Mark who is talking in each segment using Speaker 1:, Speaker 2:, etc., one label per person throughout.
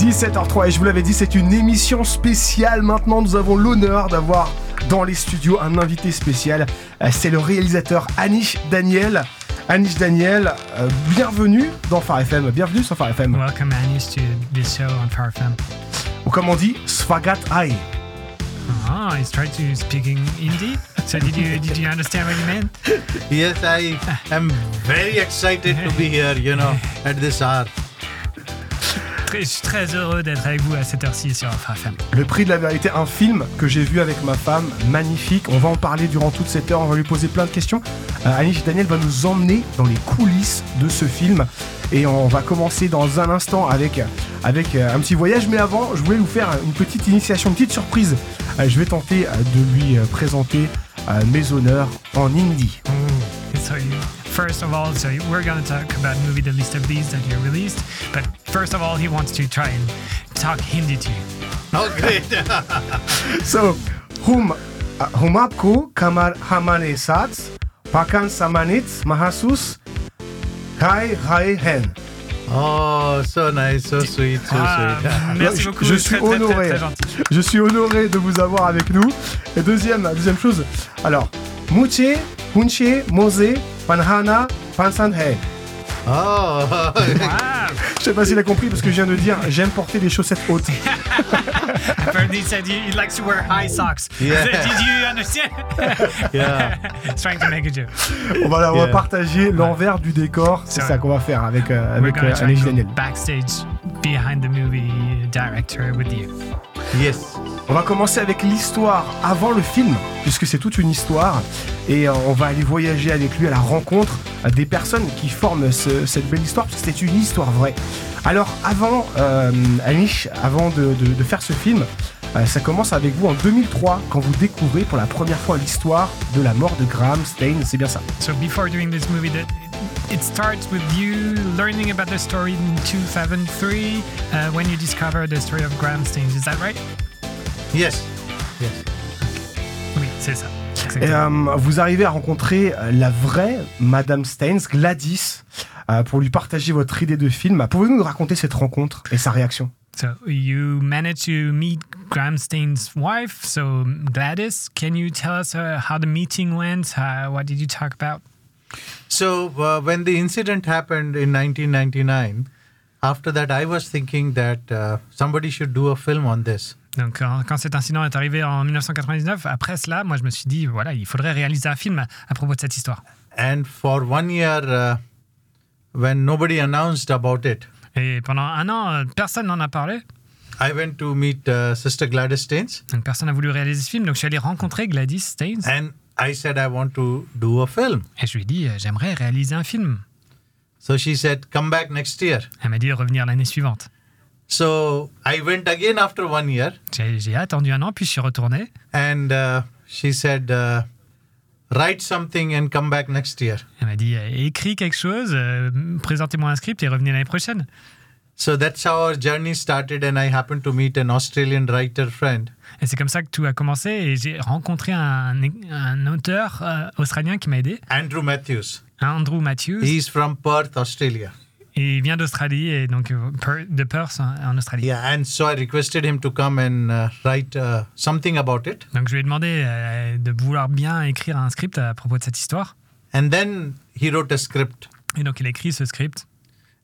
Speaker 1: 17h03 et je vous l'avais dit, c'est une émission spéciale. Maintenant, nous avons l'honneur d'avoir dans les studios un invité spécial. Euh, c'est le réalisateur Anish Daniel. Anish Daniel, euh, bienvenue dans Phare FM. Bienvenue sur Phare FM.
Speaker 2: Welcome Anish to this show on Phare FM.
Speaker 1: Ou comme on dit, Swagat Ai.
Speaker 2: Ah, he's trying to speak in Hindi. So did you did you understand what he meant?
Speaker 3: Yes, I am very excited to be here, you know, at this hour.
Speaker 2: Très- Je suis très heureux d'être avec vous à cette heure-ci sur Phare FM.
Speaker 1: Le prix de la vérité, un film que j'ai vu avec ma femme, magnifique. On va en parler durant toute cette heure, on va lui poser plein de questions. Euh, Anish Daniel va nous emmener dans les coulisses de ce film. Et on va commencer dans un instant avec, avec euh, un petit voyage. Mais avant, je voulais vous faire une petite initiation, une petite surprise. Euh, Je vais tenter euh, de lui présenter mes honneurs en hindi.
Speaker 2: So you, first of all, so we're going to talk about movie the list of these that you released. But first of all, he wants to try and talk Hindi to you.
Speaker 3: Okay.
Speaker 1: So, hum, uh, humapku kamar hamane sats, pakan samanit mahasus, hai hai hen.
Speaker 3: oh, so nice, so sweet, so
Speaker 2: Ah,
Speaker 3: sweet.
Speaker 2: merci
Speaker 1: Je-
Speaker 2: beaucoup.
Speaker 1: je
Speaker 2: très,
Speaker 1: suis
Speaker 2: très, très,
Speaker 1: honoré.
Speaker 2: Très, gentil.
Speaker 1: Je suis honoré de vous avoir avec nous. Et deuxième, deuxième chose, alors, Muche, Hunche, Mose, Panhana, Pansanhe.
Speaker 3: Oh,
Speaker 2: Wow.
Speaker 1: Je sais pas s'il a compris parce que je viens de dire j'aime porter des chaussettes hautes.
Speaker 2: He said he, he likes to wear high socks.
Speaker 3: Yeah.
Speaker 2: Did you understand?
Speaker 3: yeah.
Speaker 2: He's trying to make a joke.
Speaker 1: On va, on va
Speaker 3: Yeah.
Speaker 1: partager l'envers du décor. C'est ça qu'on va faire avec, euh, avec euh,
Speaker 2: and
Speaker 1: Daniel.
Speaker 2: backstage behind the movie director with you.
Speaker 3: Yes.
Speaker 1: On va commencer avec l'histoire avant le film, puisque c'est toute une histoire. Et euh, on va aller voyager avec lui à la rencontre des personnes qui forment ce- cette belle histoire, parce que c'est une histoire vraie. Alors, avant, euh, Anish, avant de, de- de faire ce film, euh, ça commence avec vous en 2003, quand vous découvrez pour la première fois l'histoire de la mort de Graham Stein. C'est bien ça.
Speaker 2: So before doing this movie, that it starts with you learning about the story in 2003 uh, when you discover the story of Graham Staines. Is that right?
Speaker 3: Yes. Yes.
Speaker 2: Oui, c'est ça.
Speaker 1: Et euh, vous arrivez à rencontrer la vraie Madame Steins, Gladys, euh, pour lui partager votre idée de film. Pouvez-vous nous raconter cette rencontre et sa réaction?
Speaker 2: So you managed to meet Graham Staines' wife, so Gladys. Can you tell us uh, how the meeting went? Uh, what did you talk about?
Speaker 3: So uh, when the incident happened in 1999, after that I was thinking that uh, somebody should do a film on this.
Speaker 2: Donc, quand, quand cet incident est arrivé en 1999, après cela, moi, je me suis dit, voilà, il faudrait réaliser un film à, à propos de cette histoire.
Speaker 3: And for one year, uh, when nobody announced about it,
Speaker 2: Et pendant un an, euh, personne n'en a parlé.
Speaker 3: I went to meet uh, Sister Gladys Staines
Speaker 2: Donc, personne n'a voulu réaliser ce film. Donc, je suis allé rencontrer Gladys Staines.
Speaker 3: and I said I want to do a film.
Speaker 2: Et je lui ai dit, euh, j'aimerais réaliser un film.
Speaker 3: So she said, come back next year.
Speaker 2: Elle m'a dit de revenir l'année suivante.
Speaker 3: So I went again after one year
Speaker 2: J'ai j'ai attendu un an, puis je suis retourné.
Speaker 3: and uh, she said, uh, write something and come back next year.
Speaker 2: Elle m'a dit, euh, écris quelque chose, euh, présentez-moi un script et revenez l'année prochaine.
Speaker 3: So that's how our journey started. And I happened to meet an Australian writer friend.
Speaker 2: Et c'est comme ça que tout a commencé. Et j'ai rencontré un, un auteur euh, australien qui m'a aidé,
Speaker 3: Andrew Matthews.
Speaker 2: Andrew Matthews.
Speaker 3: He's from Perth, Australia.
Speaker 2: Et il vient d'Australie, et donc euh, de Perth en, en Australie.
Speaker 3: Yeah, and so I requested him to come and uh, write uh, something about it.
Speaker 2: Donc je lui ai demandé euh, de vouloir bien écrire un script à propos de cette histoire.
Speaker 3: And then he wrote a script.
Speaker 2: Et donc il a écrit ce script.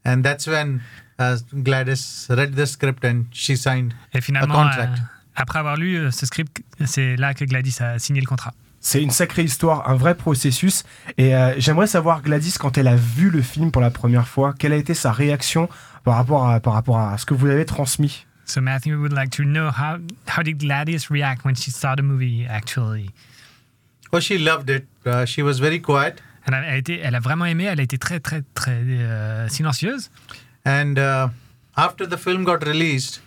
Speaker 3: And that's when uh, Gladys read the script and she signed.
Speaker 2: Et finalement,
Speaker 3: contract.
Speaker 2: Après avoir lu euh, ce script, c'est là que Gladys a signé le contrat.
Speaker 1: C'est une sacrée histoire, un vrai processus. Et euh, j'aimerais savoir, Gladys, quand elle a vu le film pour la première fois, quelle a été sa réaction par rapport à, par rapport à ce que vous avez transmis?
Speaker 2: So Matthew would like to know how how did Gladys react when she saw the movie actually?
Speaker 3: Oh, she loved it. Uh, she was very quiet.
Speaker 2: Elle a, elle a été, elle a vraiment aimé. Elle a été très très très euh, silencieuse.
Speaker 3: And uh, after the film got released,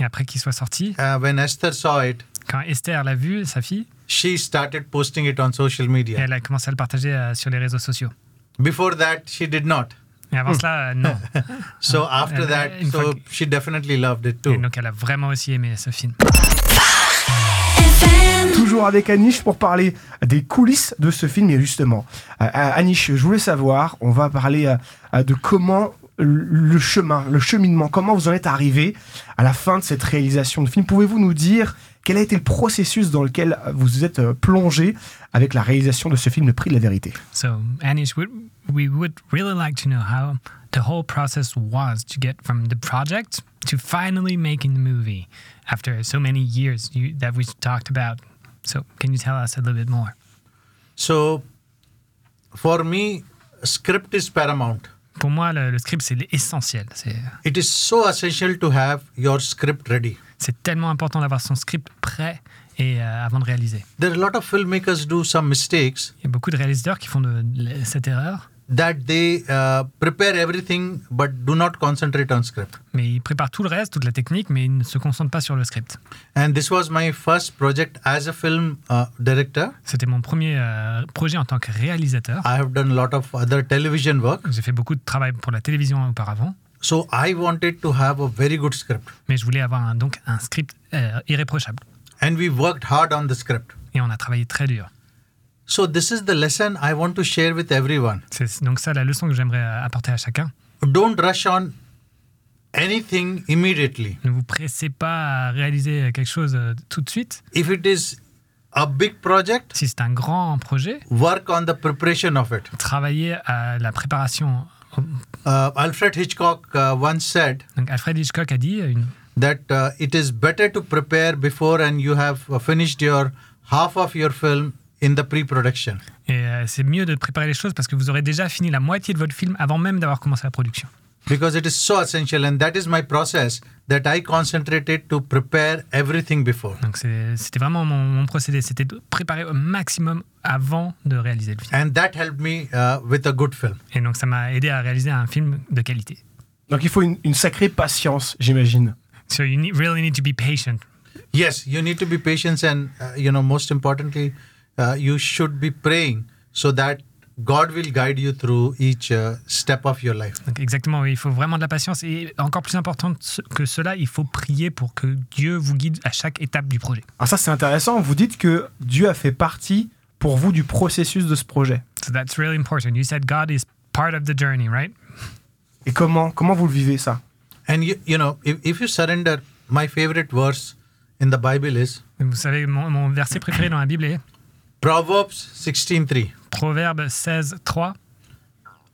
Speaker 2: Et après qu'il soit sorti,
Speaker 3: uh, when Esther saw it,
Speaker 2: quand Esther l'a vu, sa fille,
Speaker 3: she started posting it on social media.
Speaker 2: elle a commencé à le partager euh, sur les réseaux sociaux.
Speaker 3: Before that, she did not.
Speaker 2: Et avant cela, euh, non.
Speaker 3: So after
Speaker 2: and,
Speaker 3: that, so she definitely loved it
Speaker 2: Et
Speaker 3: too.
Speaker 2: donc elle a vraiment aussi aimé ce film.
Speaker 1: Toujours avec Anish pour parler des coulisses de ce film. Et justement, euh, Anish, je voulais savoir, on va parler euh, de comment le chemin, le cheminement, comment vous en êtes arrivé à la fin de cette réalisation de film? Pouvez-vous nous dire quel a été le processus dans lequel vous êtes euh, plongé avec la réalisation de ce film Le Prix de la Vérité?
Speaker 2: So, Anish, we, we would really like to know how the whole process was to get from the project to finally making the movie after so many years you, that we talked about. So, can you tell us a little bit more?
Speaker 3: So, for me, script is paramount.
Speaker 2: Pour moi, le, le script, c'est essentiel. C'est
Speaker 3: It is so essential to have your script ready.
Speaker 2: c'est tellement important d'avoir son script prêt et euh, avant de réaliser.
Speaker 3: There are a lot of filmmakers do some mistakes
Speaker 2: Il y a beaucoup de réalisateurs qui font de, de- cette erreur,
Speaker 3: that they uh, prepare everything but do not concentrate on script.
Speaker 2: mais ils préparent tout le reste, toute la technique, mais ils ne se concentrent pas sur le script.
Speaker 3: And this was my first project as a film uh, director.
Speaker 2: C'était mon premier euh, projet en tant que réalisateur.
Speaker 3: I have done a lot of other television work.
Speaker 2: J'ai fait beaucoup de travail pour la télévision auparavant,
Speaker 3: So I wanted to have a very good script.
Speaker 2: mais je voulais avoir un- donc un script euh, irréprochable.
Speaker 3: And we worked hard on the script.
Speaker 2: Et on a travaillé très dur.
Speaker 3: So this is the lesson I want to share with everyone.
Speaker 2: C'est donc ça la leçon que j'aimerais apporter à chacun.
Speaker 3: Don't rush on anything immediately.
Speaker 2: Ne vous pressez pas à réaliser quelque chose euh, tout de suite.
Speaker 3: If it is a big project,
Speaker 2: Si c'est un grand projet,
Speaker 3: work on the preparation of it.
Speaker 2: travaillez à la préparation.
Speaker 3: Uh, Alfred Hitchcock uh, once said
Speaker 2: Donc Alfred Hitchcock a dit une,
Speaker 3: that uh, it is better to prepare before and you have uh, finished your half of your film in the pre-production.
Speaker 2: et euh, c'est mieux de préparer les choses parce que vous aurez déjà fini la moitié de votre film avant même d'avoir commencé la production.
Speaker 3: because it is so essential and that is my process that i concentrated to prepare everything before
Speaker 2: Donc c'était vraiment mon, mon procédé, c'était de préparer au maximum avant de réaliser le film.
Speaker 3: and that helped me uh, with a good film
Speaker 2: Et donc ça m'a aidé à réaliser un film de qualité.
Speaker 1: Donc il faut une, une sacrée patience, j'imagine.
Speaker 2: So you need, really need to be patient.
Speaker 3: yes you need to be patient and uh, you know most importantly uh, you should be praying so that god will guide you through each uh, step of your life
Speaker 2: Donc exactement, oui, il faut vraiment de la patience. Et encore plus important que cela, il faut prier pour que Dieu vous guide à chaque étape du projet.
Speaker 1: Alors ça c'est intéressant, vous dites que Dieu a fait partie pour vous du processus de ce projet.
Speaker 2: So that's really important. You said God is part of the journey, right?
Speaker 1: Et comment, comment vous le vivez ça?
Speaker 3: And you, you know if, if you surrender my favorite verse in the bible is
Speaker 2: Vous savez, mon, mon verset préféré dans la Bible est
Speaker 3: proverbs 16.3
Speaker 2: Proverbe 16, 3.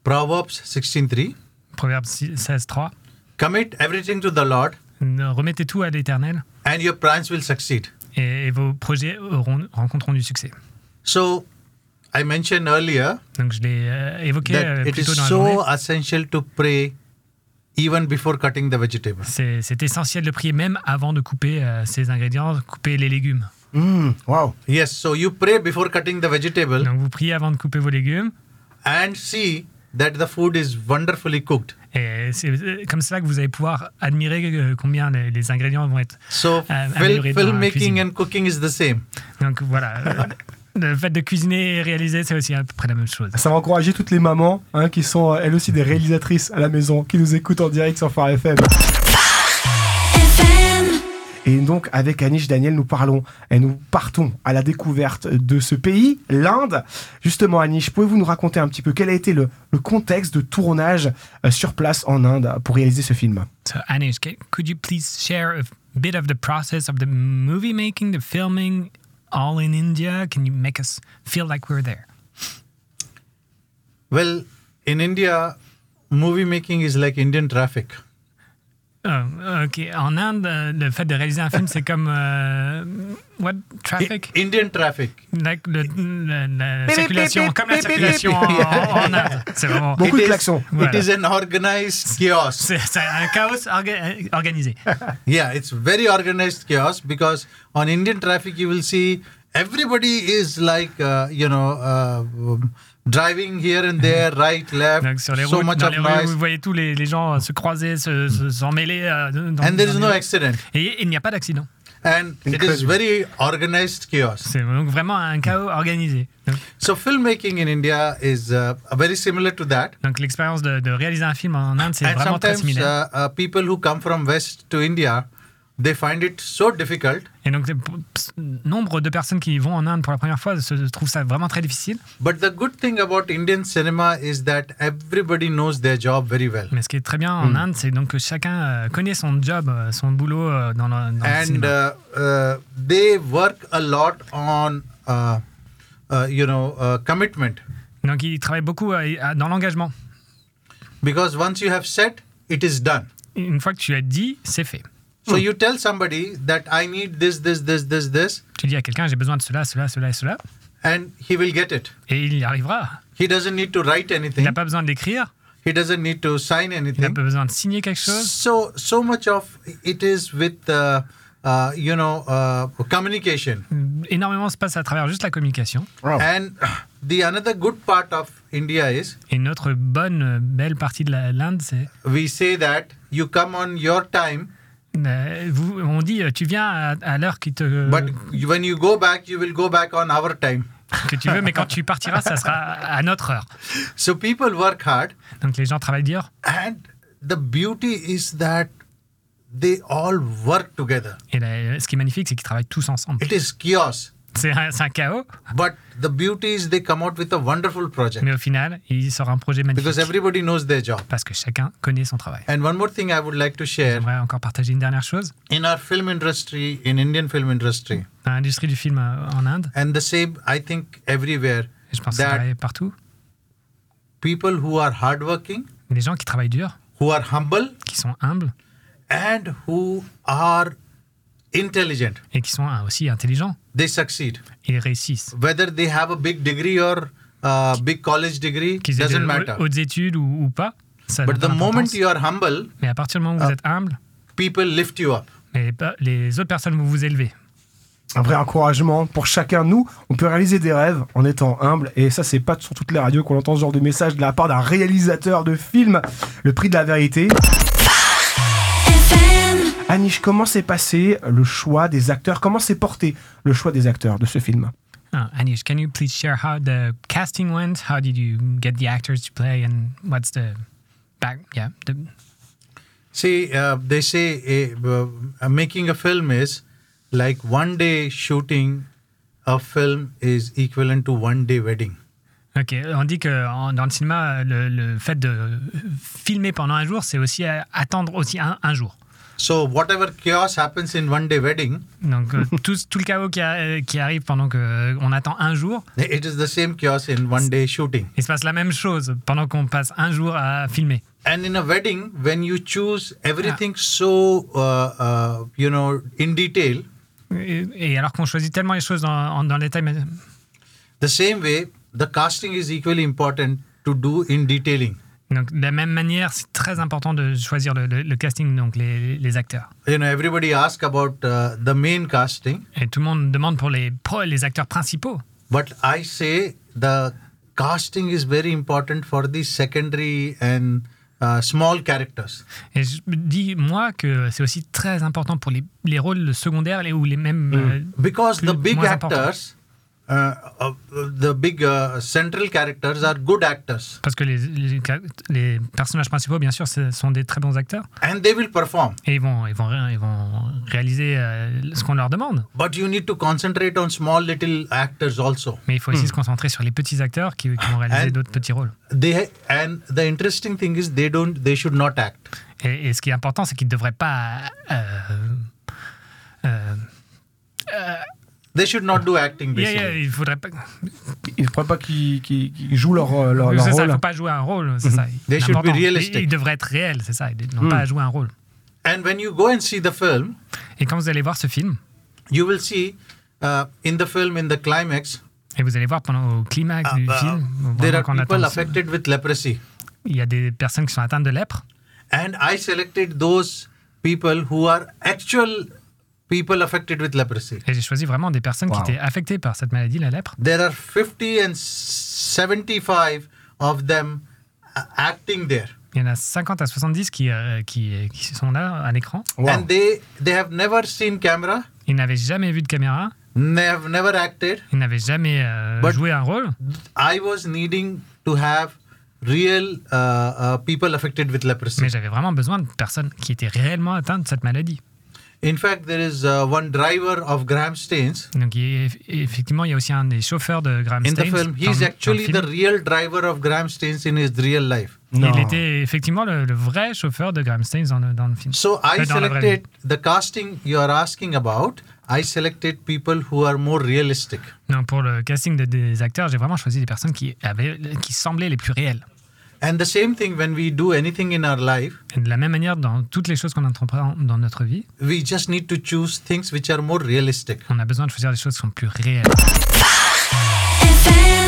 Speaker 3: proverbs 16.3
Speaker 2: Proverbe 16, 3.
Speaker 3: commit everything to the lord
Speaker 2: Remettez tout à l'Éternel
Speaker 3: and your plans will succeed
Speaker 2: et, et vos projets auront, rencontreront du succès.
Speaker 3: So, I mentioned earlier
Speaker 2: Donc je l'ai euh, évoqué euh,
Speaker 3: it
Speaker 2: plus tôt
Speaker 3: is
Speaker 2: dans la journée.
Speaker 3: so essential to pray even before cutting the vegetables.
Speaker 2: C'est essentiel de prier même avant de couper euh, ces ingrédients, couper les légumes.
Speaker 1: Waouh
Speaker 3: Yes, so you pray before cutting the vegetable
Speaker 2: Donc vous priez avant de couper vos légumes.
Speaker 3: and see that the food is wonderfully cooked.
Speaker 2: Et c'est euh, comme cela que vous allez pouvoir admirer euh, combien les, les ingrédients vont être.
Speaker 3: So,
Speaker 2: Euh, dans la
Speaker 3: filmmaking
Speaker 2: cuisine.
Speaker 3: and cooking is the same.
Speaker 2: Donc voilà. Le fait de cuisiner et réaliser, c'est aussi à peu près la même chose.
Speaker 1: Ça va encourager toutes les mamans hein, qui sont elles aussi des réalisatrices à la maison, qui nous écoutent en direct sur Phare FM. Et donc, avec Anish Daniel, nous parlons et nous partons à la découverte de ce pays, l'Inde. Justement, Anish, pouvez-vous nous raconter un petit peu quel a été le, le contexte de tournage euh, sur place en Inde pour réaliser ce film?
Speaker 2: So Anish, could you please share a bit of the process of the movie making, the filming, all in India? Can you make us feel like we're there?
Speaker 3: Well, in India, movie making is like Indian traffic.
Speaker 2: Oh, ok. En Inde, euh, le fait de réaliser un film, c'est comme euh, what? Traffic?
Speaker 3: Indian traffic.
Speaker 2: Like le- le- la circulation,
Speaker 3: bip,
Speaker 2: comme la circulation
Speaker 3: bip.
Speaker 2: en, en Inde. C'est vraiment.
Speaker 1: Beaucoup
Speaker 3: It
Speaker 1: de
Speaker 3: is-
Speaker 1: klaxons.
Speaker 2: Voilà.
Speaker 3: It is an organized chaos.
Speaker 2: C'est c'est un chaos orga- organisé.
Speaker 3: Yeah, it's very organized chaos because on Indian traffic you will see everybody is like uh, you know uh, driving here and there, right, left,
Speaker 2: Donc sur les
Speaker 3: so
Speaker 2: routes,
Speaker 3: much
Speaker 2: dans
Speaker 3: of
Speaker 2: les rues,
Speaker 3: noise,
Speaker 2: vous voyez tous les, les gens se croiser, se, se- mêler. euh,
Speaker 3: and there is no accident.
Speaker 2: Et il n'y a pas d'accident.
Speaker 3: And it is very organized chaos.
Speaker 2: C'est donc vraiment un chaos organisé. Donc,
Speaker 3: So filmmaking in India is uh, very similar to that.
Speaker 2: donc l'expérience de, de réaliser un film en Inde, c'est vraiment très
Speaker 3: sometimes
Speaker 2: similaire.
Speaker 3: uh, uh, people who come from west to India they find it so difficult.
Speaker 2: Et donc, le nombre de personnes qui vont en Inde pour la première fois se trouvent ça vraiment très difficile.
Speaker 3: But the good thing about Indian cinema is that everybody knows their job very well.
Speaker 2: Mais ce qui est très bien en Inde, c'est donc que chacun euh, connaît son job, euh, son boulot euh, dans le, dans le
Speaker 3: and
Speaker 2: cinéma.
Speaker 3: uh, uh, they work a lot on uh, uh, you know uh, commitment
Speaker 2: Donc, ils travaillent beaucoup dans l'engagement.
Speaker 3: because once you have said it is done
Speaker 2: Une fois que tu as dit, c'est fait.
Speaker 3: So you tell somebody that i need this this this this this
Speaker 2: Tu dis à quelqu'un, j'ai besoin de cela, cela, cela et cela,
Speaker 3: and he will get it
Speaker 2: et il y arrivera.
Speaker 3: he doesn't need to write
Speaker 2: Il
Speaker 3: anything
Speaker 2: n'a pas besoin d'écrire,
Speaker 3: he doesn't need to sign
Speaker 2: il n'a
Speaker 3: anything
Speaker 2: pas besoin de signer quelque chose.
Speaker 3: so so much of it is with uh, uh, you know uh, communication
Speaker 2: Énormément se passe à travers juste la communication.
Speaker 1: Wow.
Speaker 3: and the another good part of india is
Speaker 2: Et notre bonne, belle partie de l'Inde, c'est.
Speaker 3: we say that you come on your time
Speaker 2: euh, vous- on dit, euh, tu viens à, à l'heure qui te,
Speaker 3: But when you go back, you will go back on our time.
Speaker 2: que tu veux, mais quand tu partiras, ça sera à notre heure.
Speaker 3: So people work hard,
Speaker 2: Donc les gens travaillent dur.
Speaker 3: and the beauty is that they all work together.
Speaker 2: Et là, ce qui est magnifique, c'est qu'ils travaillent tous ensemble.
Speaker 3: It is chaos,
Speaker 2: C'est un, un chaos,
Speaker 3: but the beauty is they come out with a wonderful project
Speaker 2: mais au final, il sort un projet magnifique.
Speaker 3: because everybody knows their job.
Speaker 2: Parce que chacun connaît son travail.
Speaker 3: And one more thing I would like to share
Speaker 2: J'aimerais encore partager une dernière chose.
Speaker 3: in our film industry, in Indian film industry,
Speaker 2: Dans l'industrie du film euh, en Inde,
Speaker 3: and the same, I think, everywhere,
Speaker 2: et je pense que
Speaker 3: that
Speaker 2: pareil partout,
Speaker 3: people who are hardworking,
Speaker 2: les gens qui travaillent dur,
Speaker 3: who are humble,
Speaker 2: qui sont humbles
Speaker 3: and who are intelligent,
Speaker 2: et qui sont aussi intelligents,
Speaker 3: they succeed.
Speaker 2: ils réussissent.
Speaker 3: whether they have a big degree or a big college degree
Speaker 2: Qu'ils aient
Speaker 3: doesn't
Speaker 2: de
Speaker 3: matter.
Speaker 2: hautes études ou, ou pas, ça
Speaker 3: But the moment you are humble,
Speaker 2: Mais à partir du moment où vous
Speaker 3: Ah.
Speaker 2: êtes humble,
Speaker 3: people lift you up.
Speaker 2: les, les autres personnes vont vous élever.
Speaker 1: Un vrai encouragement pour chacun. Nous, on peut réaliser des rêves en étant humble. Et ça, c'est pas sur toutes les radios qu'on entend ce genre de message de la part d'un réalisateur de film. Le prix de la vérité. Anish, comment s'est passé le choix des acteurs? Comment s'est porté le choix des acteurs de ce film?
Speaker 2: Ah, Anish, can you please share how the casting went? How did you get the actors to play, and what's the back? Yeah, the,
Speaker 3: See, uh, they say uh, uh, making a film is like one day shooting a film is equivalent to one day wedding.
Speaker 2: Ok, on dit que en- dans le cinéma, le, le fait de filmer pendant un jour, c'est aussi attendre aussi un, un jour.
Speaker 3: So whatever chaos happens in one day wedding,
Speaker 2: Donc euh, tout, tout le chaos qui, a- qui arrive pendant qu'on attend un jour,
Speaker 3: it is the same chaos in one day shooting.
Speaker 2: il se passe la même chose pendant qu'on passe un jour à filmer.
Speaker 3: And in a wedding, when you choose everything so uh, uh, you know in detail,
Speaker 2: Et, et alors qu'on choisit tellement les choses dans, dans les détails, mais-
Speaker 3: The same way, the casting is equally important to do in detailing.
Speaker 2: Donc de la même manière, c'est très important de choisir le, le- le casting, donc les, les acteurs.
Speaker 3: You know, everybody asks about uh, the main casting,
Speaker 2: Et tout le monde demande pour les, pour les acteurs principaux.
Speaker 3: but I say the casting is very important for the secondary and uh, small characters.
Speaker 2: Et je dis, moi, que c'est aussi très important pour les, les rôles secondaires les- ou les mêmes. euh,
Speaker 3: Because the
Speaker 2: plus-
Speaker 3: big
Speaker 2: moins importants.
Speaker 3: Uh, uh, the big uh, central characters are good actors
Speaker 2: Parce que les, les, les personnages principaux, bien sûr, ce sont des très bons acteurs.
Speaker 3: and they will perform.
Speaker 2: Et ils vont, ils vont, ils vont réaliser euh, ce qu'on leur demande.
Speaker 3: But you need to concentrate on small little actors also.
Speaker 2: Mais il faut aussi se concentrer sur les petits acteurs qui, qui vont réaliser
Speaker 3: And-
Speaker 2: d'autres petits rôles.
Speaker 3: They and the interesting thing is they don't they should not act.
Speaker 2: Et, et ce qui est important, c'est qu'ils ne devraient pas. euh, euh,
Speaker 3: They should not do acting
Speaker 2: yeah,
Speaker 3: basically.
Speaker 2: yeah, il faudrait pas.
Speaker 1: Il ne faudrait pas qu'ils qu'ils- qu'ils jouent leur, leur, leur
Speaker 2: c'est ça, il
Speaker 1: rôle.
Speaker 2: ne faut pas jouer un rôle, c'est ça.
Speaker 3: They should be
Speaker 2: L'important,
Speaker 3: realistic.
Speaker 2: Ils, ils devraient être réels, c'est ça. Ils n'ont pas à jouer un rôle.
Speaker 3: And when you go and see the film,
Speaker 2: Et quand vous allez voir ce film,
Speaker 3: you will see uh, in the film in the climax
Speaker 2: et vous allez voir pendant au climax
Speaker 3: uh,
Speaker 2: du
Speaker 3: uh,
Speaker 2: film,
Speaker 3: there
Speaker 2: vraiment
Speaker 3: are
Speaker 2: qu'on
Speaker 3: people
Speaker 2: attend-
Speaker 3: affected with leprosy.
Speaker 2: il y a des personnes qui sont atteintes de lèpre.
Speaker 3: And I selected those people who are actual people affected with leprosy.
Speaker 2: Et j'ai choisi vraiment des personnes
Speaker 1: Wow.
Speaker 2: qui étaient affectées par cette maladie, la lèpre.
Speaker 3: There are 50 and 75 of them uh, acting there.
Speaker 2: Il y en a 50 à 70 qui, euh, qui, qui sont là à l'écran.
Speaker 1: Wow.
Speaker 3: And they, they have never seen camera,
Speaker 2: Ils n'avaient jamais vu de caméra,
Speaker 3: they have never acted.
Speaker 2: ils n'avaient jamais euh,
Speaker 3: But-
Speaker 2: joué un rôle.
Speaker 3: I was needing to have real uh, uh, people affected with leprosy.
Speaker 2: Mais j'avais vraiment besoin de personnes qui étaient réellement atteintes de cette maladie.
Speaker 3: In fact, there is uh, one driver of Graham Staines
Speaker 2: Donc, il- effectivement, il y a aussi un des chauffeurs de Graham
Speaker 3: in the
Speaker 2: Staines.
Speaker 3: film.
Speaker 2: dans-
Speaker 3: He's actually
Speaker 2: film.
Speaker 3: the real driver of Graham Staines in his real life.
Speaker 1: Non.
Speaker 2: Il était effectivement le, le vrai chauffeur de Graham Staines dans le, dans le film.
Speaker 3: So I
Speaker 2: Euh,
Speaker 3: selected the casting you are asking about. I selected people who are more realistic.
Speaker 2: Non, pour le casting de- des acteurs, j'ai vraiment choisi des personnes qui, avaient, qui semblaient les plus réelles. Et de la même manière, dans toutes les choses qu'on entreprend dans notre vie,
Speaker 3: we just need to choose things which are more realistic.
Speaker 2: on a besoin de choisir des choses qui sont plus réelles.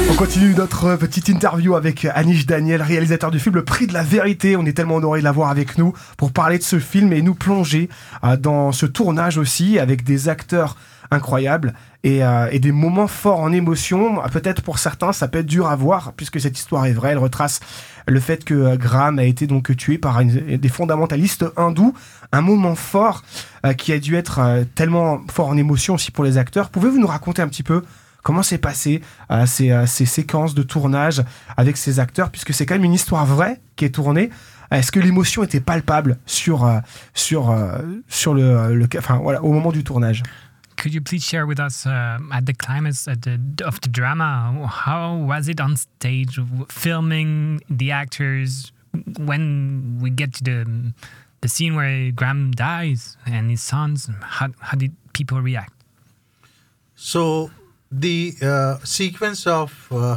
Speaker 1: On continue notre petite interview avec Anish Daniel, réalisateur du film Le Prix de la Vérité. On est tellement honoré de l'avoir avec nous pour parler de ce film et nous plonger euh, dans ce tournage aussi avec des acteurs incroyables et, euh, et des moments forts en émotion. Peut-être pour certains, ça peut être dur à voir puisque cette histoire est vraie. Elle retrace le fait que euh, Graham a été donc tué par des fondamentalistes hindous. Un moment fort euh, qui a dû être euh, tellement fort en émotion aussi pour les acteurs. Pouvez-vous nous raconter un petit peu Comment s'est passé ces, ces séquences de tournage avec ces acteurs, puisque c'est quand même une histoire vraie qui est tournée. Est-ce que l'émotion était palpable sur le, le, enfin, voilà, au moment du tournage?
Speaker 2: Could you please share with us uh, at the climax at the, of the drama? How was it on stage, filming the actors? When we get to the the scene where Graham dies and his sons, how how did people react?
Speaker 3: So the uh, sequence of uh,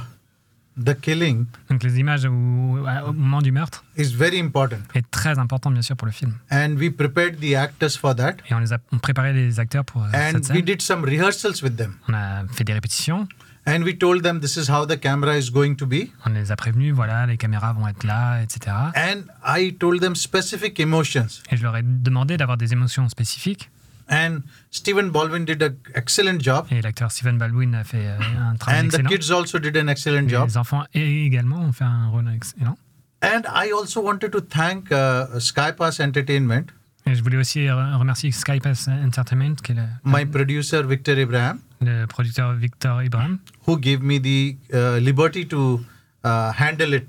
Speaker 3: the killing
Speaker 2: Donc les images au, au moment du meurtre
Speaker 3: is very important,
Speaker 2: est très important bien sûr pour le film.
Speaker 3: and we prepared the actors for that,
Speaker 2: Et on les a on préparait les acteurs pour euh,
Speaker 3: and
Speaker 2: cette
Speaker 3: we
Speaker 2: scène.
Speaker 3: did some rehearsals with them,
Speaker 2: On a fait des répétitions.
Speaker 3: and we told them this is how the camera is going to be,
Speaker 2: On les a prévenus, voilà, les caméras vont être là, etc.
Speaker 3: and I told them specific emotions.
Speaker 2: Et je leur ai demandé d'avoir des émotions spécifiques.
Speaker 3: And Stephen Baldwin did an excellent job,
Speaker 2: Et l'acteur Stephen Baldwin a fait euh, un travail
Speaker 3: and the kids also did an excellent
Speaker 2: Et
Speaker 3: job.
Speaker 2: les enfants également ont fait un rôle excellent.
Speaker 3: And I also wanted to thank uh, Skypass Entertainment,
Speaker 2: Et je voulais aussi remercier Skypass Entertainment, qui est le,
Speaker 3: my producer Victor Ibrahim,
Speaker 2: le producteur Victor Ibrahim,
Speaker 3: who gave me the uh, liberty to uh, handle it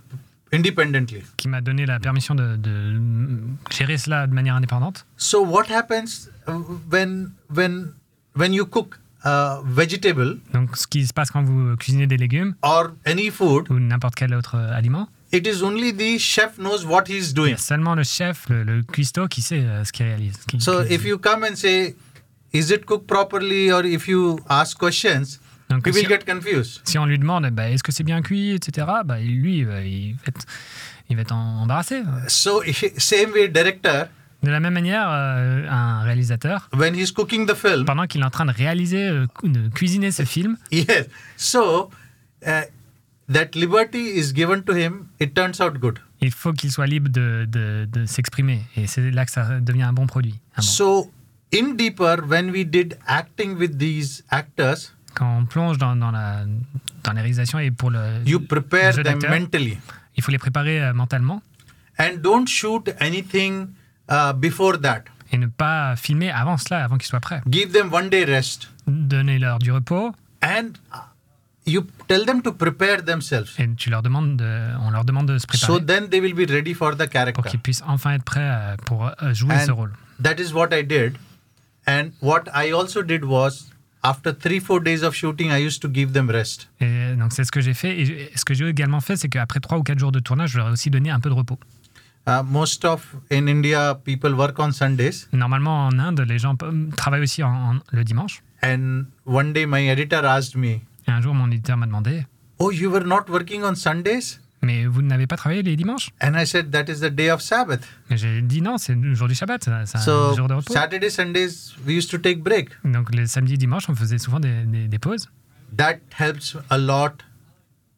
Speaker 3: independently.
Speaker 2: qui m'a donné la permission de, de gérer cela de manière indépendante.
Speaker 3: So what happens when when when you cook uh, vegetable
Speaker 2: Donc, ce qui se passe quand vous cuisinez des légumes
Speaker 3: or any food,
Speaker 2: ou n'importe quel autre euh, aliment,
Speaker 3: it is only the chef knows what he's
Speaker 2: il y
Speaker 3: doing.
Speaker 2: a seulement le chef, le, le cuistot, qui sait euh, ce qu'il réalise. ce qu'il-
Speaker 3: So
Speaker 2: qu'il-
Speaker 3: if you come and say, "Is it cooked properly?" or if you ask questions,
Speaker 2: Donc, si-
Speaker 3: get confused.
Speaker 2: si on lui demande bah, est-ce que c'est bien cuit, etc., bah, lui, euh, il, va être, il va être embarrassé.
Speaker 3: So same way, director
Speaker 2: De la même manière, euh, un réalisateur,
Speaker 3: when he's cooking the film,
Speaker 2: pendant qu'il est en train de réaliser, euh, de cuisiner ce film,
Speaker 3: yes. So uh, that liberty is given to him. It turns out good.
Speaker 2: il faut qu'il soit libre de, de- de s'exprimer. Et c'est là que ça devient un bon produit. un bon-
Speaker 3: So in deeper, when we did acting with these actors,
Speaker 2: Quand on plonge dans, dans la, dans les réalisations et pour le,
Speaker 3: you
Speaker 2: le
Speaker 3: prepare
Speaker 2: jeu
Speaker 3: them mentally
Speaker 2: il faut les préparer euh, mentalement
Speaker 3: and don't shoot anything uh, before that.
Speaker 2: et ne pas filmer avant cela, avant qu'ils soient prêts.
Speaker 3: Give them one day rest
Speaker 2: Donnez-leur du repos
Speaker 3: and uh, you tell them to prepare themselves.
Speaker 2: et tu leur demandes de, on leur demande de se préparer
Speaker 3: So then they will be ready for the
Speaker 2: pour
Speaker 3: character.
Speaker 2: qu'ils puissent enfin être prêts euh, pour euh, jouer
Speaker 3: And
Speaker 2: ce rôle.
Speaker 3: that is what I did. And what I also did was, after three, four days of shooting, I used to give them rest.
Speaker 2: Et donc c'est ce que j'ai fait. Et ce que j'ai également fait, c'est qu'après trois ou quatre jours de tournage, je leur ai aussi donné un peu de repos.
Speaker 3: Uh, most of in India, people work on Sundays.
Speaker 2: Normalement, en Inde, les gens travaillent aussi en- en- le dimanche.
Speaker 3: And one day, my editor asked me,
Speaker 2: Et un jour, mon éditeur m'a demandé
Speaker 3: Oh, you were not working on Sundays?
Speaker 2: Mais vous n'avez pas travaillé les dimanches
Speaker 3: And I said, That is the day of Sabbath.
Speaker 2: Et J'ai dit non, c'est le jour du Shabbat, c'est c'est un
Speaker 3: So,
Speaker 2: jour de repos.
Speaker 3: Saturday, Sundays, we used to take break.
Speaker 2: Donc les samedis, dimanches, on faisait souvent des, des- des pauses.
Speaker 3: That helps a lot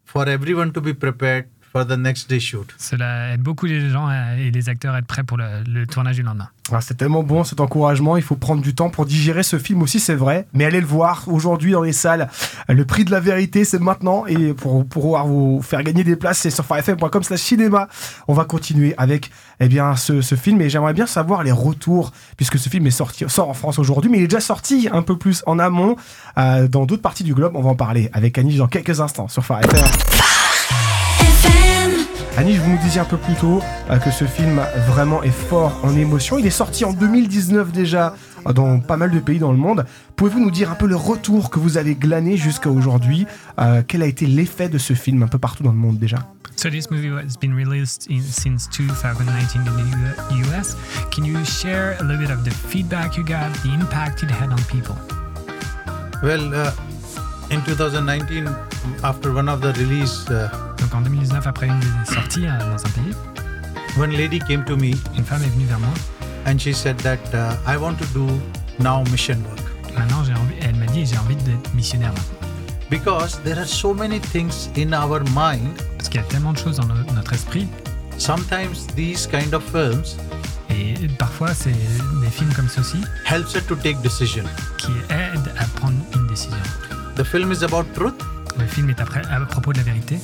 Speaker 3: for everyone to be prepared for the next day shoot.
Speaker 2: Cela aide beaucoup les gens et les acteurs à être prêts pour le, le tournage du lendemain.
Speaker 1: Ah, c'est tellement bon cet encouragement. Il faut prendre du temps pour digérer ce film aussi, c'est vrai. Mais allez le voir aujourd'hui dans les salles. Le prix de la vérité, c'est maintenant. Et pour, pour pouvoir vous faire gagner des places, c'est sur farfm.com slash cinéma. On va continuer avec eh bien, ce, ce film. Et j'aimerais bien savoir les retours, puisque ce film est sorti, sort en France aujourd'hui, mais il est déjà sorti un peu plus en amont euh, dans d'autres parties du globe. On va en parler avec Annie dans quelques instants sur Phare FM. Annie, vous nous disiez un peu plus tôt euh, que ce film vraiment est fort en émotion. Il est sorti en 2019 déjà euh, dans pas mal de pays dans le monde. Pouvez-vous nous dire un peu le retour que vous avez glané jusqu'à aujourd'hui? Euh, Quel a été l'effet de ce film un peu partout dans le monde déjà?
Speaker 2: So this movie has been released in, since 2019 in the US. Can you share a little bit of the feedback you got, the impact it had on people?
Speaker 3: Well, uh, in 2019, after one of the release, uh,
Speaker 2: Donc en 2019, après une des sorties euh, dans un pays,
Speaker 3: one lady came to me
Speaker 2: une femme est venue vers moi.
Speaker 3: and she said that uh, I want to do now mission work
Speaker 2: Maintenant, j'ai envie, elle m'a dit j'ai envie d'être missionnaire maintenant.
Speaker 3: because there are so many things in our mind.
Speaker 2: Parce qu'il y a tellement de choses dans no- notre esprit.
Speaker 3: Sometimes these kind of films
Speaker 2: Et parfois, c'est des films comme ceux-ci
Speaker 3: helps us to take decision.
Speaker 2: qui aident à prendre une décision.
Speaker 3: The film is about truth
Speaker 2: Le film est après, à propos de la vérité.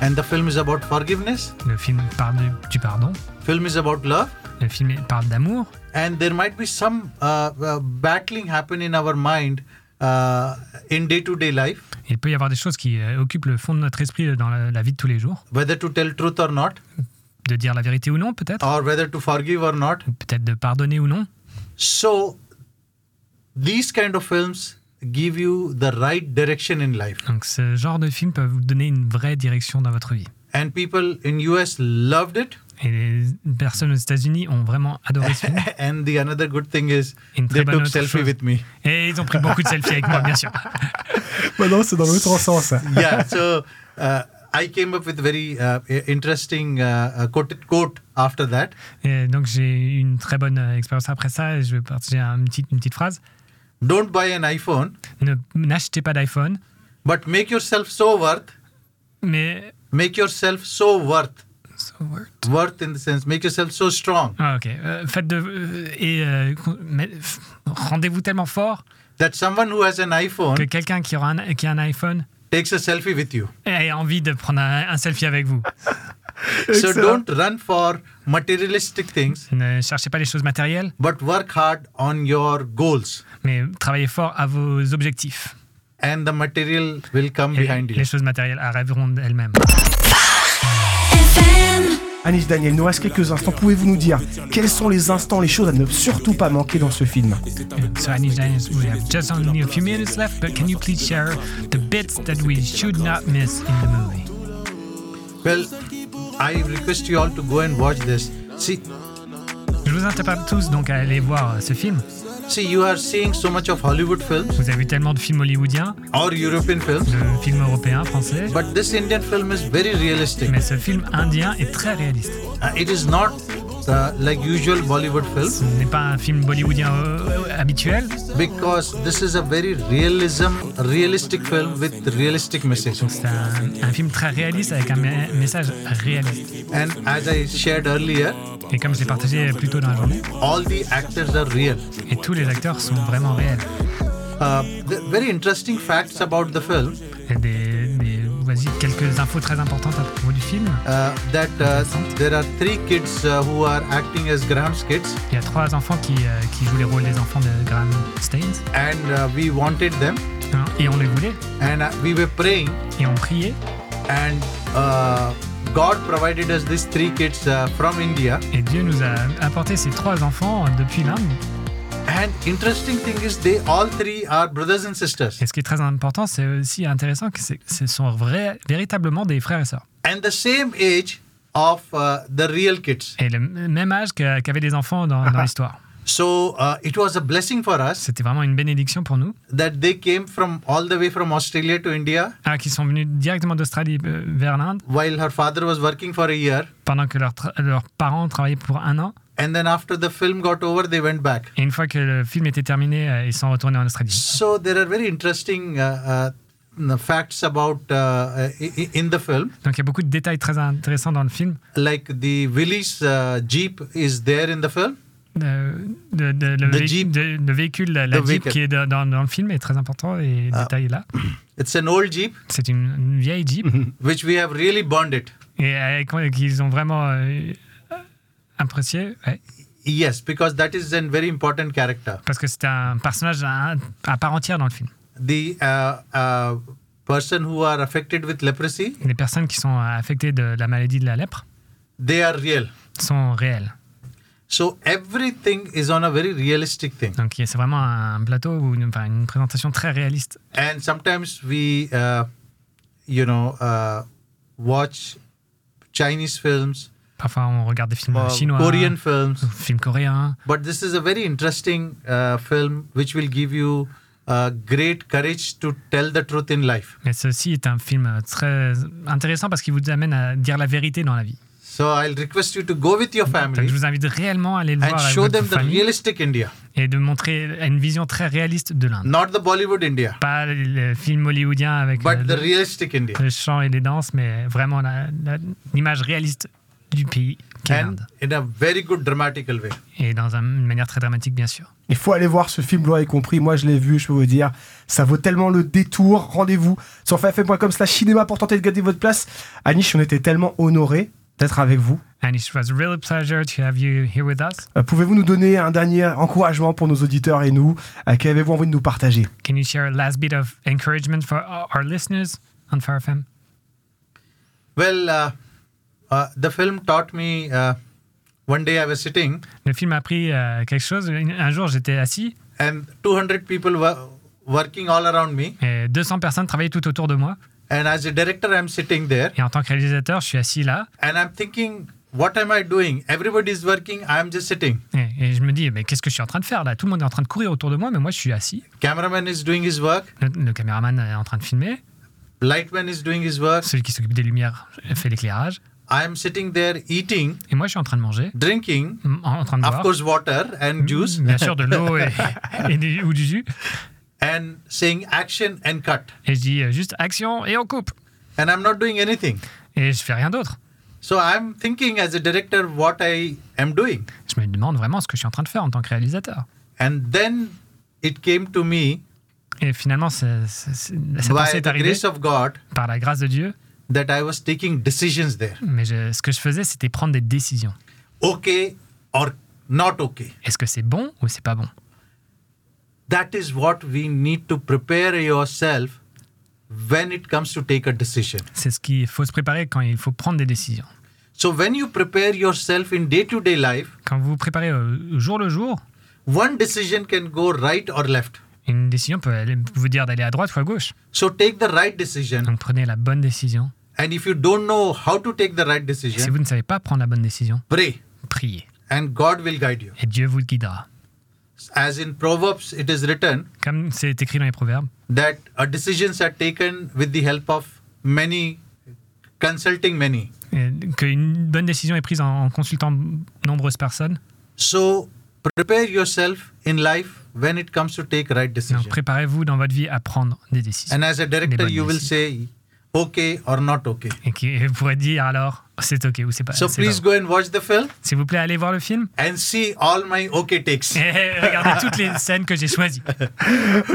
Speaker 3: and the film is about forgiveness?
Speaker 2: Le film parle du pardon.
Speaker 3: Film is about love?
Speaker 2: Le film parle d'amour.
Speaker 3: and there might be some uh, uh, battling happen in our mind uh, in day-to-day life
Speaker 2: Il peut y avoir des choses qui euh, occupent le fond de notre esprit dans la, la vie de tous les jours.
Speaker 3: whether to tell truth or not
Speaker 2: De dire la vérité ou non, peut-être.
Speaker 3: or whether to forgive or not
Speaker 2: Peut-être de pardonner ou non.
Speaker 3: so these kind of films give you the right direction in life
Speaker 2: Donc ce genre de film peut vous donner une vraie direction dans votre vie.
Speaker 3: and people in us loved it
Speaker 2: Et les personnes aux États-Unis ont vraiment adoré ce film.
Speaker 3: and the another good thing is they took selfie
Speaker 2: chose.
Speaker 3: with me
Speaker 2: Et ils ont pris beaucoup de selfies avec moi, bien sûr.
Speaker 1: Maintenant, c'est dans l'autre sens.
Speaker 3: yeah so uh, i came up with very uh, interesting uh, uh, quote, quote after that
Speaker 2: Et donc j'ai eu une très bonne euh, expérience après ça et je vais partager un- une petite, une petite phrase.
Speaker 3: Don't buy an iphone
Speaker 2: Ne n'achetez pas d'iPhone,
Speaker 3: but make yourself so worth
Speaker 2: mais...
Speaker 3: make yourself so worth
Speaker 2: So what?
Speaker 3: worth in the sense make yourself so strong
Speaker 2: Ah, ok. Euh, faites de... euh, et euh, mais- rendez-vous tellement fort
Speaker 3: that someone who has an iphone
Speaker 2: que quelqu'un qui, aura un, qui a un iPhone
Speaker 3: takes a selfie with you
Speaker 2: ait envie de prendre un, un selfie avec vous.
Speaker 3: so don't run for materialistic things
Speaker 2: Ne cherchez pas les choses matérielles,
Speaker 3: but work hard on your goals
Speaker 2: mais travaillez fort à vos objectifs.
Speaker 3: and the material will come
Speaker 2: Et
Speaker 3: behind you
Speaker 2: les choses matérielles arriveront d'elles-mêmes.
Speaker 1: Anis Daniel, nous reste quelques instants. Pouvez-vous nous dire quels sont les instants, les choses à ne surtout pas manquer dans ce film?
Speaker 2: So, Annie Dennis, we have just only a few minutes left, but can you please share the bits that we should not miss in the movie?
Speaker 3: well i request you all to go and watch this. See.
Speaker 2: Je vous interpelle tous donc à aller voir ce film.
Speaker 3: see you are seeing so much of hollywood films.
Speaker 2: Vous avez vu tellement de films hollywoodiens,
Speaker 3: or european films.
Speaker 2: De films européens, français,
Speaker 3: but this indian film is very realistic.
Speaker 2: Mais ce film indien est très réaliste.
Speaker 3: Uh, it is not uh, like usual bollywood film
Speaker 2: Ce n'est pas un film bollywoodien euh, habituel,
Speaker 3: because this is a very realism realistic film with realistic message
Speaker 2: c'est un, un film très réaliste avec un me- message réaliste.
Speaker 3: and as i shared earlier
Speaker 2: Et comme je l'ai partagé plus tôt dans la journée,
Speaker 3: all the actors are real
Speaker 2: et tous les acteurs sont vraiment réels.
Speaker 3: uh, the very interesting facts about the film
Speaker 2: a des, voici quelques infos très importantes à propos du film.
Speaker 3: uh, that uh, there are three kids uh, who are acting as Graham's kids
Speaker 2: Il y a trois enfants qui, euh, qui jouent les rôles des enfants de Graham Staines.
Speaker 3: and uh, we wanted them
Speaker 2: hein, Et on les voulait.
Speaker 3: and uh, we were praying
Speaker 2: Et on priait.
Speaker 3: and uh, God provided us these three kids from India
Speaker 2: Et Dieu nous a apporté ces trois enfants depuis l'Inde.
Speaker 3: And interesting thing is they all three are brothers and sisters
Speaker 2: Et ce qui est très important, c'est aussi intéressant que ce sont vrais, véritablement des frères et sœurs.
Speaker 3: and the same age of uh, the real kids
Speaker 2: Et le même âge qu'avaient les enfants dans, dans l'histoire.
Speaker 3: so uh, it was a blessing for us
Speaker 2: C'était vraiment une bénédiction pour nous.
Speaker 3: that they came from all the way from Australia to India
Speaker 2: Ah, qui sont venus directement d'Australie euh, vers l'Inde
Speaker 3: while her father was working for a year
Speaker 2: pendant que leurs leurs parents travaillaient pour un an.
Speaker 3: And then after the film got over they went back
Speaker 2: Et une fois que le film était terminé, euh, ils sont retournés en Australie.
Speaker 3: so there are very interesting uh, uh, facts about uh, in the film
Speaker 2: Donc il y a beaucoup de détails très intéressants dans le film.
Speaker 3: like the Willys uh, Jeep is there in the film
Speaker 2: Euh, de- de- le,
Speaker 3: The
Speaker 2: vé-
Speaker 3: Jeep.
Speaker 2: de- le véhicule, la, la Jeep
Speaker 3: vehicle.
Speaker 2: qui est dans, dans- le film est très important et le
Speaker 3: Ah.
Speaker 2: détail est là.
Speaker 3: it's an old Jeep
Speaker 2: C'est une, une vieille Jeep
Speaker 3: which we have really bonded
Speaker 2: et avec- qu'ils ont vraiment euh, apprécié ouais,
Speaker 3: yes because that is a very important character
Speaker 2: parce que c'est un personnage à, à part entière dans le film.
Speaker 3: the uh, uh, person who are affected with leprosy
Speaker 2: Les personnes qui sont affectées de la maladie de la lèpre
Speaker 3: they are real
Speaker 2: sont réelles.
Speaker 3: So everything is on a very realistic thing.
Speaker 2: Donc c'est vraiment un plateau ou une, enfin, une présentation très réaliste.
Speaker 3: And sometimes we, uh, you know, uh, watch Chinese films,
Speaker 2: Parfois on regarde des films
Speaker 3: uh,
Speaker 2: chinois,
Speaker 3: Korean films,
Speaker 2: films coréens.
Speaker 3: but this is a very interesting uh, film which will give you uh, great courage to tell the truth in life.
Speaker 2: Mais ceci est un film très intéressant parce qu'il vous amène à dire la vérité dans la vie.
Speaker 3: So I'll request you to go with your
Speaker 2: Donc
Speaker 3: family
Speaker 2: je vous invite réellement à aller le
Speaker 3: and
Speaker 2: voir avec
Speaker 3: show
Speaker 2: votre
Speaker 3: them the
Speaker 2: famille
Speaker 3: realistic India,
Speaker 2: et de montrer une vision très réaliste de l'Inde.
Speaker 3: not the Bollywood India,
Speaker 2: Pas le film hollywoodien avec
Speaker 3: but
Speaker 2: euh,
Speaker 3: the
Speaker 2: le,
Speaker 3: realistic India.
Speaker 2: le chant et les danses, mais vraiment l'image réaliste du pays qu'est
Speaker 3: And
Speaker 2: l'Inde.
Speaker 3: in a very good dramatical way.
Speaker 2: Et dans un- une manière très dramatique, bien sûr.
Speaker 1: Il faut aller voir ce film, vous l'aurez compris. Moi, je l'ai vu, je peux vous dire. Ça vaut tellement le détour. Rendez-vous sur fm.com slash cinéma pour tenter de gagner votre place. Anish, on était tellement honorés d'être avec vous.
Speaker 2: And it was a real pleasure to have you here with us.
Speaker 1: Euh, Pouvez-vous nous donner un dernier encouragement pour nos auditeurs et nous Euh, Qu'avez-vous envie de nous partager?
Speaker 2: Can you share a last bit of encouragement for our listeners on Far FM?
Speaker 3: Well, uh, the film taught me. Uh, one day I was sitting,
Speaker 2: Le film a appris euh, quelque chose. Un jour, j'étais assis
Speaker 3: and 200 people were working all around me.
Speaker 2: et 200 personnes travaillaient tout autour de moi.
Speaker 3: And as a director, I'm sitting there,
Speaker 2: Et en tant que réalisateur, je suis assis là
Speaker 3: and I'm thinking, what am I doing? Everybody's working. I'm just sitting.
Speaker 2: et, et je me dis, mais qu'est-ce que je suis en train de faire là? Tout le monde est en train de courir autour de moi, mais moi, je suis assis.
Speaker 3: Cameraman is doing his work.
Speaker 2: Le, le caméraman est en train de filmer.
Speaker 3: Lightman is doing his work.
Speaker 2: Celui qui s'occupe des lumières fait l'éclairage.
Speaker 3: I'm sitting there eating,
Speaker 2: Et moi, je suis en train de manger,
Speaker 3: drinking,
Speaker 2: en, en train de
Speaker 3: of
Speaker 2: boire.
Speaker 3: course, water and juice,
Speaker 2: Bien sûr, de l'eau et, et du- ou du jus.
Speaker 3: and saying action and cut.
Speaker 2: Et je dis euh, juste action et on coupe.
Speaker 3: And I'm not doing anything.
Speaker 2: Et je fais rien d'autre.
Speaker 3: So I'm thinking as a director what I am doing.
Speaker 2: Je me demande vraiment ce que je suis en train de faire en tant que réalisateur.
Speaker 3: And then it came to me
Speaker 2: Et finalement, c'est- c'est- c'est- cette pensée
Speaker 3: by
Speaker 2: est
Speaker 3: the
Speaker 2: arrivée
Speaker 3: grace of God
Speaker 2: par la grâce de Dieu.
Speaker 3: That I was taking decisions there.
Speaker 2: Mais je- ce que je faisais, c'était prendre des décisions.
Speaker 3: Okay or not okay.
Speaker 2: Est-ce que c'est bon ou c'est pas bon?
Speaker 3: That is what we need to prepare yourself when it comes to take a decision.
Speaker 2: C'est ce qu'il faut se préparer quand il faut prendre des décisions.
Speaker 3: So when you prepare yourself in day-to-day life,
Speaker 2: Quand vous vous préparez au jour le jour,
Speaker 3: one decision can go right or left.
Speaker 2: une décision peut vous dire d'aller à droite ou à gauche.
Speaker 3: So take the right decision.
Speaker 2: Donc prenez la bonne décision.
Speaker 3: And if you don't know how to take the right
Speaker 2: Et si
Speaker 3: decision,
Speaker 2: vous ne savez pas prendre la bonne décision,
Speaker 3: pray
Speaker 2: priez.
Speaker 3: and God will guide you.
Speaker 2: Et Dieu vous guidera.
Speaker 3: As in Proverbs, it is written
Speaker 2: Comme c'est écrit dans les proverbes,
Speaker 3: that uh, decisions are taken with the help of many, consulting many.
Speaker 2: qu'une bonne décision est prise en en consultant nombreuses personnes.
Speaker 3: So prepare yourself in life when it comes to take right
Speaker 2: Donc
Speaker 3: decision.
Speaker 2: préparez-vous dans votre vie à prendre des décisions.
Speaker 3: And as a director, you will say okay or not okay?
Speaker 2: Et qui pourrez dire alors c'est ok ou c'est pas.
Speaker 3: So please
Speaker 2: pas bon.
Speaker 3: go and watch the film
Speaker 2: S'il vous plaît, allez voir le film
Speaker 3: and see all my okay takes.
Speaker 2: et regardez toutes les scènes que j'ai choisies.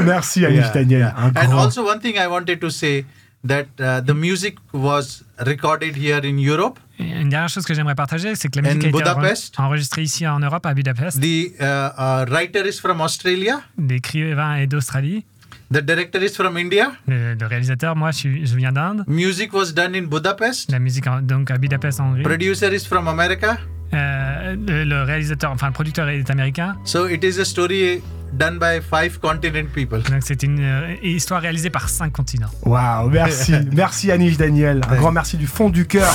Speaker 1: Merci Anish
Speaker 3: Yeah,
Speaker 1: Daniel.
Speaker 3: yeah.
Speaker 1: Un
Speaker 3: And also one thing I wanted to say that uh, the music was recorded here in Europe.
Speaker 2: Et Une dernière chose que j'aimerais partager, c'est que la musique
Speaker 3: In
Speaker 2: a été
Speaker 3: Budapest.
Speaker 2: enregistrée ici en Europe, à Budapest.
Speaker 3: The uh, uh, writer is from Australia.
Speaker 2: L'écrivain est d'Australie.
Speaker 3: The director is from India?
Speaker 2: Le, le réalisateur, moi, je, suis- je viens d'Inde.
Speaker 3: Music was done in Budapest?
Speaker 2: La musique, en- donc à Budapest, en Hongrie.
Speaker 3: Producer is from America?
Speaker 2: Euh, le, le réalisateur, enfin le producteur est américain.
Speaker 3: So it is a story done by five continent people.
Speaker 2: Donc c'est une euh, histoire réalisée par cinq continents.
Speaker 1: Waouh, merci. merci Anish Daniel. Un grand merci du fond du cœur.